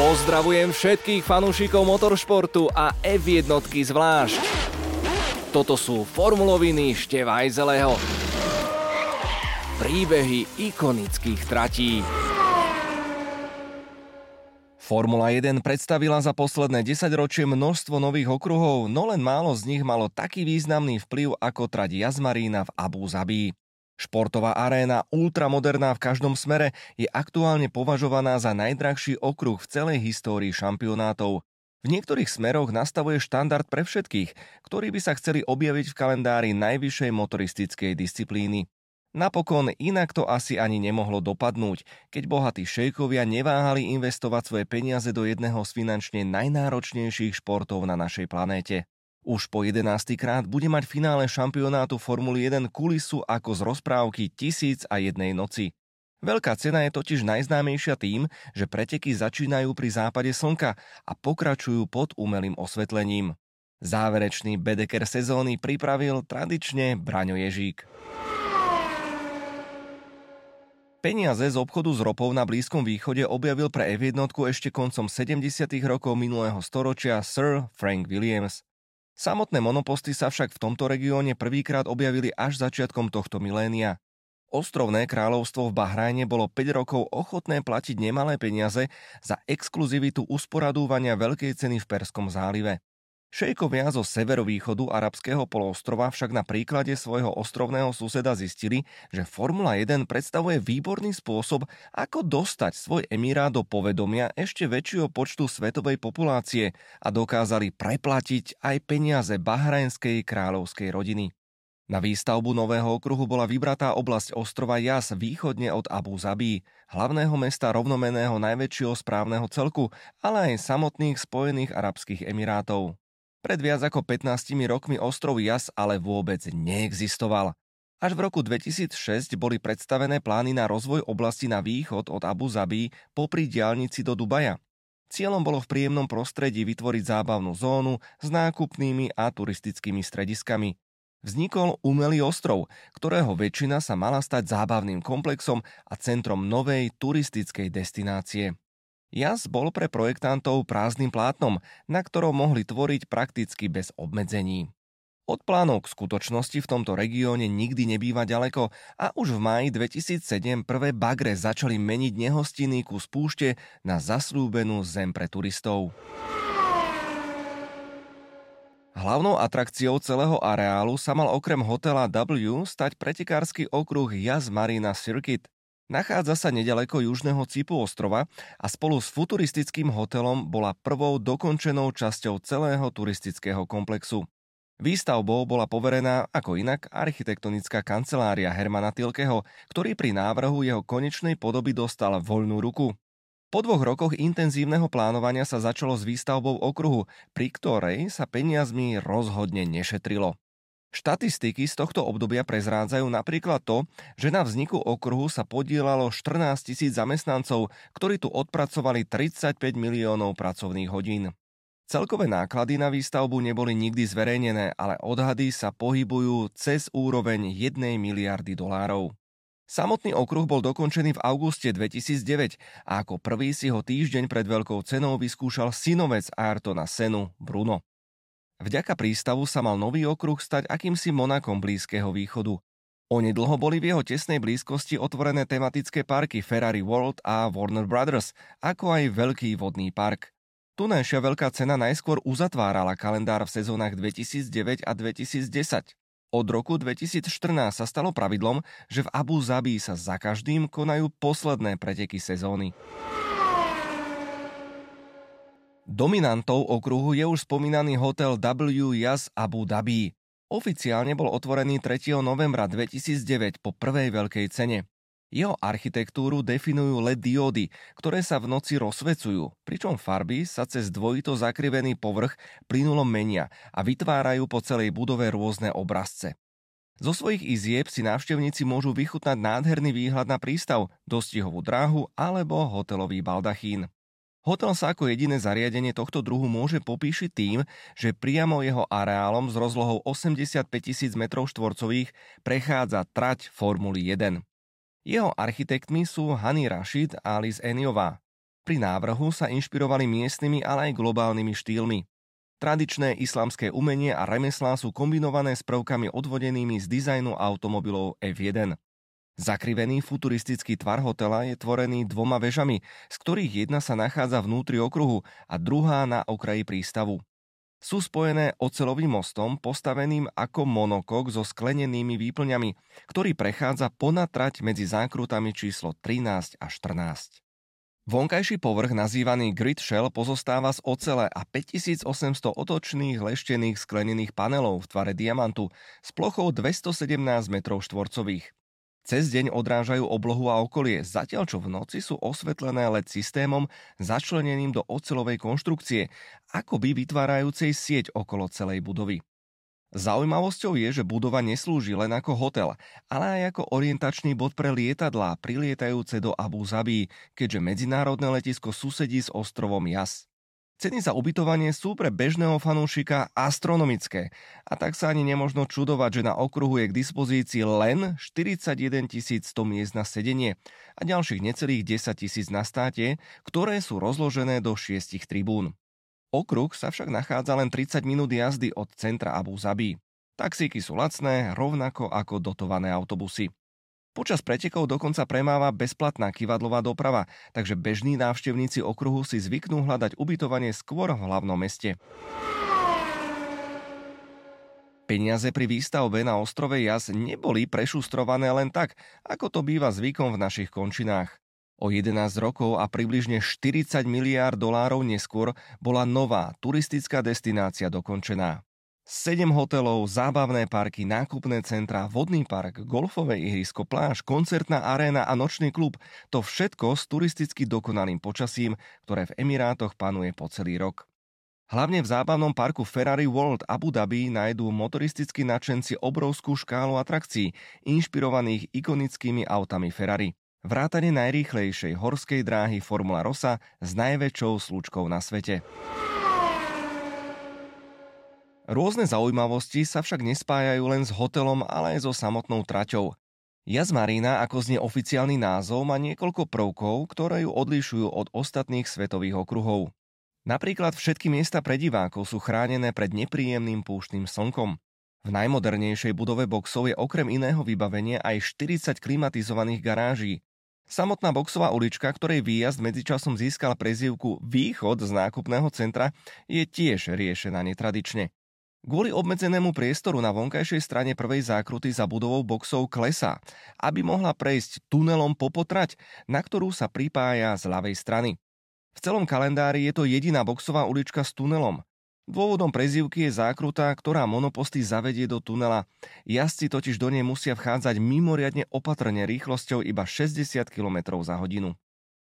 Pozdravujem všetkých fanúšikov motoršportu a F1 zvlášť. Toto sú formuloviny Števajzeleho. Príbehy ikonických tratí. Formula 1 predstavila za posledné 10 ročie množstvo nových okruhov, no len málo z nich malo taký významný vplyv ako trať Jazmarína v Abu Zabi. Športová aréna, ultramoderná v každom smere, je aktuálne považovaná za najdrahší okruh v celej histórii šampionátov. V niektorých smeroch nastavuje štandard pre všetkých, ktorí by sa chceli objaviť v kalendári najvyššej motoristickej disciplíny. Napokon inak to asi ani nemohlo dopadnúť, keď bohatí šejkovia neváhali investovať svoje peniaze do jedného z finančne najnáročnejších športov na našej planéte. Už po 11. krát bude mať finále šampionátu Formuly 1 kulisu ako z rozprávky Tisíc a jednej noci. Veľká cena je totiž najznámejšia tým, že preteky začínajú pri západe slnka a pokračujú pod umelým osvetlením. Záverečný bedeker sezóny pripravil tradične Braňo Ježík. Peniaze z obchodu s ropou na Blízkom východe objavil pre F1 ešte koncom 70. rokov minulého storočia Sir Frank Williams. Samotné monoposty sa však v tomto regióne prvýkrát objavili až začiatkom tohto milénia. Ostrovné kráľovstvo v Bahrajne bolo 5 rokov ochotné platiť nemalé peniaze za exkluzivitu usporadúvania veľkej ceny v Perskom zálive. Šejkovia zo severovýchodu arabského poloostrova však na príklade svojho ostrovného suseda zistili, že Formula 1 predstavuje výborný spôsob, ako dostať svoj emirát do povedomia ešte väčšieho počtu svetovej populácie a dokázali preplatiť aj peniaze bahrajnskej kráľovskej rodiny. Na výstavbu nového okruhu bola vybratá oblasť ostrova Jas východne od Abu Zabí, hlavného mesta rovnomeného najväčšieho správneho celku, ale aj samotných Spojených arabských emirátov. Pred viac ako 15 rokmi ostrov Jas ale vôbec neexistoval. Až v roku 2006 boli predstavené plány na rozvoj oblasti na východ od Abu Zabi popri diálnici do Dubaja. Cieľom bolo v príjemnom prostredí vytvoriť zábavnú zónu s nákupnými a turistickými strediskami. Vznikol umelý ostrov, ktorého väčšina sa mala stať zábavným komplexom a centrom novej turistickej destinácie. Jas bol pre projektantov prázdnym plátnom, na ktorom mohli tvoriť prakticky bez obmedzení. Od plánov k skutočnosti v tomto regióne nikdy nebýva ďaleko a už v máji 2007 prvé bagre začali meniť nehostinný kus púšte na zaslúbenú zem pre turistov. Hlavnou atrakciou celého areálu sa mal okrem hotela W stať pretekársky okruh Jazz Marina Circuit, Nachádza sa nedaleko južného cipu ostrova a spolu s futuristickým hotelom bola prvou dokončenou časťou celého turistického komplexu. Výstavbou bola poverená ako inak architektonická kancelária Hermana Tilkeho, ktorý pri návrhu jeho konečnej podoby dostal voľnú ruku. Po dvoch rokoch intenzívneho plánovania sa začalo s výstavbou okruhu, pri ktorej sa peniazmi rozhodne nešetrilo. Štatistiky z tohto obdobia prezrádzajú napríklad to, že na vzniku okruhu sa podielalo 14 tisíc zamestnancov, ktorí tu odpracovali 35 miliónov pracovných hodín. Celkové náklady na výstavbu neboli nikdy zverejnené, ale odhady sa pohybujú cez úroveň 1 miliardy dolárov. Samotný okruh bol dokončený v auguste 2009 a ako prvý si ho týždeň pred veľkou cenou vyskúšal synovec Ayrtona Senu, Bruno. Vďaka prístavu sa mal nový okruh stať akýmsi Monakom Blízkeho východu. Onedlho boli v jeho tesnej blízkosti otvorené tematické parky Ferrari World a Warner Brothers, ako aj veľký vodný park. Tunajšia veľká cena najskôr uzatvárala kalendár v sezónach 2009 a 2010. Od roku 2014 sa stalo pravidlom, že v Abu Zabi sa za každým konajú posledné preteky sezóny. Dominantou okruhu je už spomínaný hotel W Yas Abu Dhabi. Oficiálne bol otvorený 3. novembra 2009 po prvej veľkej cene. Jeho architektúru definujú LED diódy, ktoré sa v noci rozsvecujú, pričom farby sa cez dvojito zakrivený povrch plynulo menia a vytvárajú po celej budove rôzne obrazce. Zo svojich izieb si návštevníci môžu vychutnať nádherný výhľad na prístav, dostihovú dráhu alebo hotelový baldachín. Hotel sa ako jediné zariadenie tohto druhu môže popíšiť tým, že priamo jeho areálom s rozlohou 85 tisíc m štvorcových prechádza trať Formuly 1. Jeho architektmi sú Hani Rashid a Liz Eniová. Pri návrhu sa inšpirovali miestnymi, ale aj globálnymi štýlmi. Tradičné islamské umenie a remeslá sú kombinované s prvkami odvodenými z dizajnu automobilov F1. Zakrivený futuristický tvar hotela je tvorený dvoma vežami, z ktorých jedna sa nachádza vnútri okruhu a druhá na okraji prístavu. Sú spojené ocelovým mostom postaveným ako monokok so sklenenými výplňami, ktorý prechádza ponad trať medzi zákrutami číslo 13 a 14. Vonkajší povrch nazývaný grid shell pozostáva z ocele a 5800 otočných leštených sklenených panelov v tvare diamantu s plochou 217 m štvorcových. Cez deň odrážajú oblohu a okolie, zatiaľ čo v noci sú osvetlené LED systémom začleneným do ocelovej konštrukcie, akoby vytvárajúcej sieť okolo celej budovy. Zaujímavosťou je, že budova neslúži len ako hotel, ale aj ako orientačný bod pre lietadlá prilietajúce do Abu Zabi, keďže medzinárodné letisko susedí s ostrovom Jas. Ceny za ubytovanie sú pre bežného fanúšika astronomické a tak sa ani nemožno čudovať, že na okruhu je k dispozícii len 41 100 miest na sedenie a ďalších necelých 10 tisíc na státe, ktoré sú rozložené do šiestich tribún. Okruh sa však nachádza len 30 minút jazdy od centra Abu Zabi. Taxíky sú lacné, rovnako ako dotované autobusy. Počas pretekov dokonca premáva bezplatná kivadlová doprava, takže bežní návštevníci okruhu si zvyknú hľadať ubytovanie skôr v hlavnom meste. Peniaze pri výstavbe na ostrove Jas neboli prešustrované len tak, ako to býva zvykom v našich končinách. O 11 rokov a približne 40 miliárd dolárov neskôr bola nová turistická destinácia dokončená. 7 hotelov, zábavné parky, nákupné centra, vodný park, golfové ihrisko, pláž, koncertná aréna a nočný klub. To všetko s turisticky dokonalým počasím, ktoré v Emirátoch panuje po celý rok. Hlavne v zábavnom parku Ferrari World Abu Dhabi nájdú motoristickí nadšenci obrovskú škálu atrakcií, inšpirovaných ikonickými autami Ferrari. Vrátane najrýchlejšej horskej dráhy Formula Rosa s najväčšou slučkou na svete. Rôzne zaujímavosti sa však nespájajú len s hotelom, ale aj so samotnou traťou. Jaz Marina, ako znie oficiálny názov, má niekoľko prvkov, ktoré ju odlišujú od ostatných svetových okruhov. Napríklad všetky miesta pre divákov sú chránené pred nepríjemným púštnym slnkom. V najmodernejšej budove boxov je okrem iného vybavenie aj 40 klimatizovaných garáží, Samotná boxová ulička, ktorej výjazd medzičasom získal prezývku Východ z nákupného centra, je tiež riešená netradične. Kvôli obmedzenému priestoru na vonkajšej strane prvej zákruty za budovou boxov klesá, aby mohla prejsť tunelom po potrať, na ktorú sa pripája z ľavej strany. V celom kalendári je to jediná boxová ulička s tunelom. Dôvodom prezývky je zákruta, ktorá monoposty zavedie do tunela. Jazdci totiž do nej musia vchádzať mimoriadne opatrne rýchlosťou iba 60 km za hodinu.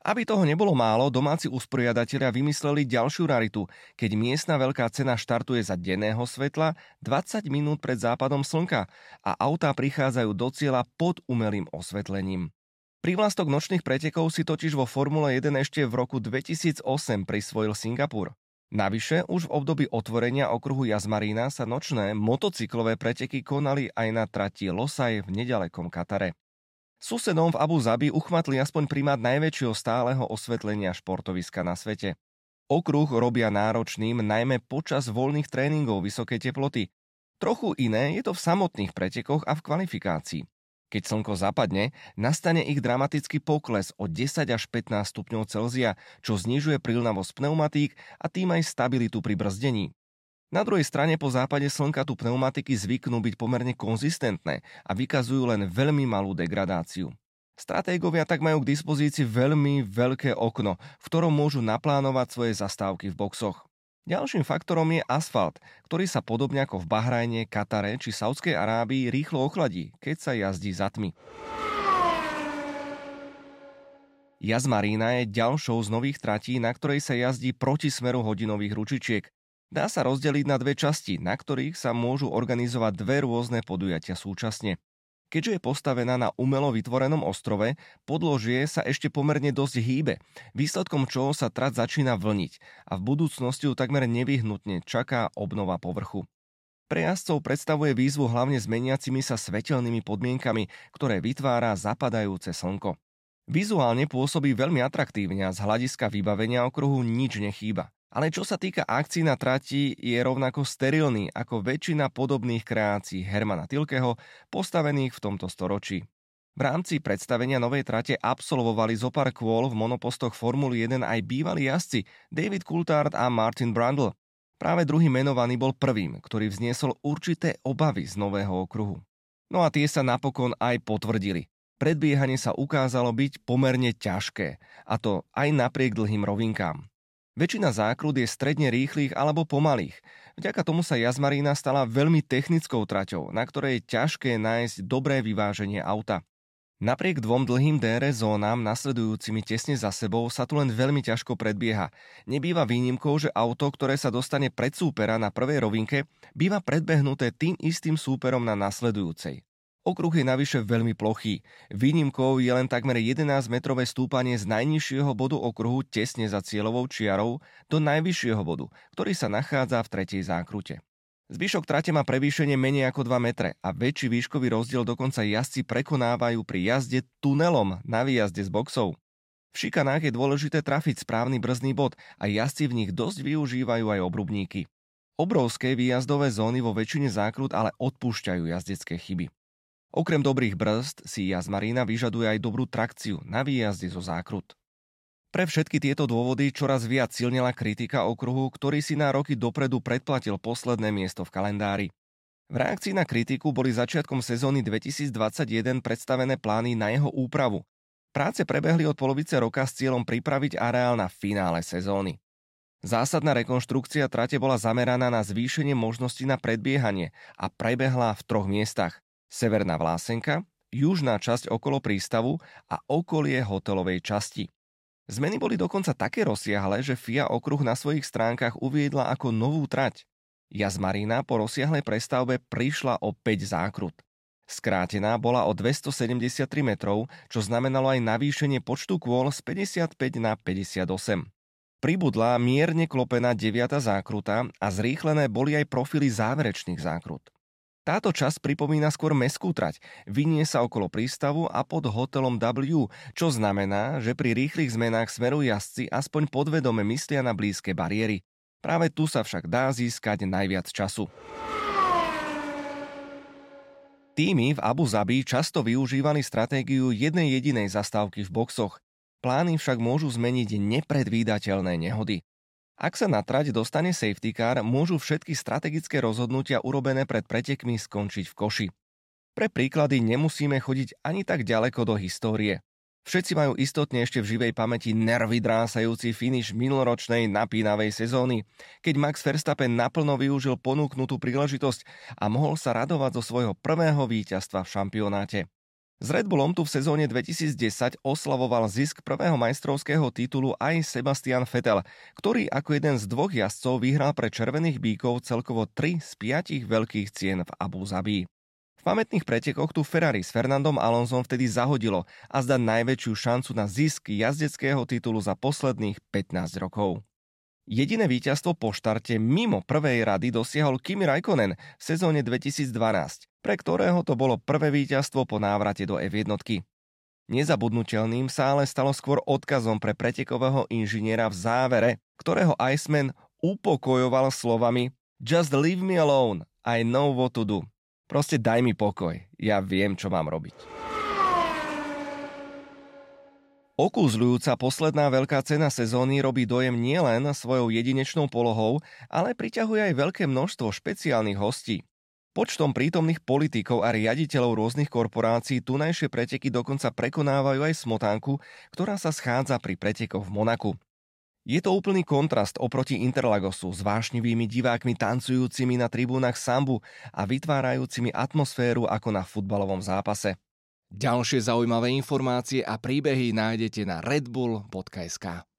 Aby toho nebolo málo, domáci usporiadatelia vymysleli ďalšiu raritu, keď miestna veľká cena štartuje za denného svetla 20 minút pred západom slnka a autá prichádzajú do cieľa pod umelým osvetlením. Privlastok nočných pretekov si totiž vo Formule 1 ešte v roku 2008 prisvojil Singapur. Navyše, už v období otvorenia okruhu Jazmarína sa nočné motocyklové preteky konali aj na trati Losaj v nedalekom Katare. Susedom v Abu Zabi uchmatli aspoň primát najväčšieho stáleho osvetlenia športoviska na svete. Okruh robia náročným najmä počas voľných tréningov vysokej teploty. Trochu iné je to v samotných pretekoch a v kvalifikácii. Keď slnko zapadne, nastane ich dramatický pokles o 10 až 15 stupňov Celzia, čo znižuje prilnavosť pneumatík a tým aj stabilitu pri brzdení. Na druhej strane po západe slnka tu pneumatiky zvyknú byť pomerne konzistentné a vykazujú len veľmi malú degradáciu. Stratégovia tak majú k dispozícii veľmi veľké okno, v ktorom môžu naplánovať svoje zastávky v boxoch. Ďalším faktorom je asfalt, ktorý sa podobne ako v Bahrajne, Katare či Saudskej Arábii rýchlo ochladí, keď sa jazdí za tmy. Jazd Marína je ďalšou z nových tratí, na ktorej sa jazdí proti smeru hodinových ručičiek. Dá sa rozdeliť na dve časti, na ktorých sa môžu organizovať dve rôzne podujatia súčasne. Keďže je postavená na umelo vytvorenom ostrove, podložie sa ešte pomerne dosť hýbe, výsledkom čoho sa trať začína vlniť a v budúcnosti ju takmer nevyhnutne čaká obnova povrchu. Pre jazdcov predstavuje výzvu hlavne s meniacimi sa svetelnými podmienkami, ktoré vytvára zapadajúce slnko. Vizuálne pôsobí veľmi atraktívne a z hľadiska vybavenia okruhu nič nechýba. Ale čo sa týka akcií na trati, je rovnako sterilný ako väčšina podobných kreácií Hermana Tilkeho, postavených v tomto storočí. V rámci predstavenia novej trate absolvovali zo pár kôl v monopostoch Formuly 1 aj bývalí jazdci David Coulthard a Martin Brundle. Práve druhý menovaný bol prvým, ktorý vzniesol určité obavy z nového okruhu. No a tie sa napokon aj potvrdili predbiehanie sa ukázalo byť pomerne ťažké, a to aj napriek dlhým rovinkám. Väčšina zákrut je stredne rýchlych alebo pomalých. Vďaka tomu sa jazmarína stala veľmi technickou traťou, na ktorej je ťažké nájsť dobré vyváženie auta. Napriek dvom dlhým DRS zónam nasledujúcimi tesne za sebou sa tu len veľmi ťažko predbieha. Nebýva výnimkou, že auto, ktoré sa dostane pred súpera na prvej rovinke, býva predbehnuté tým istým súperom na nasledujúcej. Okruh je navyše veľmi plochý. Výnimkou je len takmer 11-metrové stúpanie z najnižšieho bodu okruhu tesne za cieľovou čiarou do najvyššieho bodu, ktorý sa nachádza v tretej zákrute. Zvyšok trate má prevýšenie menej ako 2 metre a väčší výškový rozdiel dokonca jazdci prekonávajú pri jazde tunelom na výjazde z boxov. V šikanách je dôležité trafiť správny brzdný bod a jazdci v nich dosť využívajú aj obrubníky. Obrovské výjazdové zóny vo väčšine zákrut ale odpúšťajú jazdecké chyby. Okrem dobrých brzd si jazmarína vyžaduje aj dobrú trakciu na výjazde zo zákrut. Pre všetky tieto dôvody čoraz viac silnila kritika okruhu, ktorý si na roky dopredu predplatil posledné miesto v kalendári. V reakcii na kritiku boli začiatkom sezóny 2021 predstavené plány na jeho úpravu. Práce prebehli od polovice roka s cieľom pripraviť areál na finále sezóny. Zásadná rekonštrukcia trate bola zameraná na zvýšenie možností na predbiehanie a prebehla v troch miestach. Severná Vlásenka, južná časť okolo prístavu a okolie hotelovej časti. Zmeny boli dokonca také rozsiahle, že FIA okruh na svojich stránkach uviedla ako novú trať. Jazmarina po rozsiahlej prestavbe prišla o 5 zákrut. Skrátená bola o 273 metrov, čo znamenalo aj navýšenie počtu kôl z 55 na 58. Pribudla mierne klopená 9. zákruta a zrýchlené boli aj profily záverečných zákrut. Táto časť pripomína skôr meskú trať. Vynie sa okolo prístavu a pod hotelom W, čo znamená, že pri rýchlych zmenách smeru jazdci aspoň podvedome myslia na blízke bariéry. Práve tu sa však dá získať najviac času. Týmy v Abu Zabi často využívali stratégiu jednej jedinej zastávky v boxoch. Plány však môžu zmeniť nepredvídateľné nehody. Ak sa na trať dostane safety car, môžu všetky strategické rozhodnutia urobené pred pretekmi skončiť v koši. Pre príklady nemusíme chodiť ani tak ďaleko do histórie. Všetci majú istotne ešte v živej pamäti nervy drásajúci finish minuloročnej napínavej sezóny, keď Max Verstappen naplno využil ponúknutú príležitosť a mohol sa radovať zo svojho prvého víťazstva v šampionáte. S Red Bullom tu v sezóne 2010 oslavoval zisk prvého majstrovského titulu aj Sebastian Vettel, ktorý ako jeden z dvoch jazdcov vyhral pre červených bíkov celkovo 3 z 5 veľkých cien v Abu Zabi. V pamätných pretekoch tu Ferrari s Fernandom Alonsom vtedy zahodilo a zdá najväčšiu šancu na zisk jazdeckého titulu za posledných 15 rokov. Jediné víťazstvo po štarte mimo prvej rady dosiahol Kimi Raikkonen v sezóne 2012 pre ktorého to bolo prvé víťazstvo po návrate do F1. Nezabudnutelným sa ale stalo skôr odkazom pre pretekového inžiniera v závere, ktorého Iceman upokojoval slovami Just leave me alone, I know what to do. Proste daj mi pokoj, ja viem, čo mám robiť. Okúzľujúca posledná veľká cena sezóny robí dojem nielen svojou jedinečnou polohou, ale priťahuje aj veľké množstvo špeciálnych hostí. Počtom prítomných politikov a riaditeľov rôznych korporácií tunajšie preteky dokonca prekonávajú aj smotánku, ktorá sa schádza pri pretekoch v Monaku. Je to úplný kontrast oproti Interlagosu s vášnivými divákmi tancujúcimi na tribúnach sambu a vytvárajúcimi atmosféru ako na futbalovom zápase. Ďalšie zaujímavé informácie a príbehy nájdete na redbull.sk.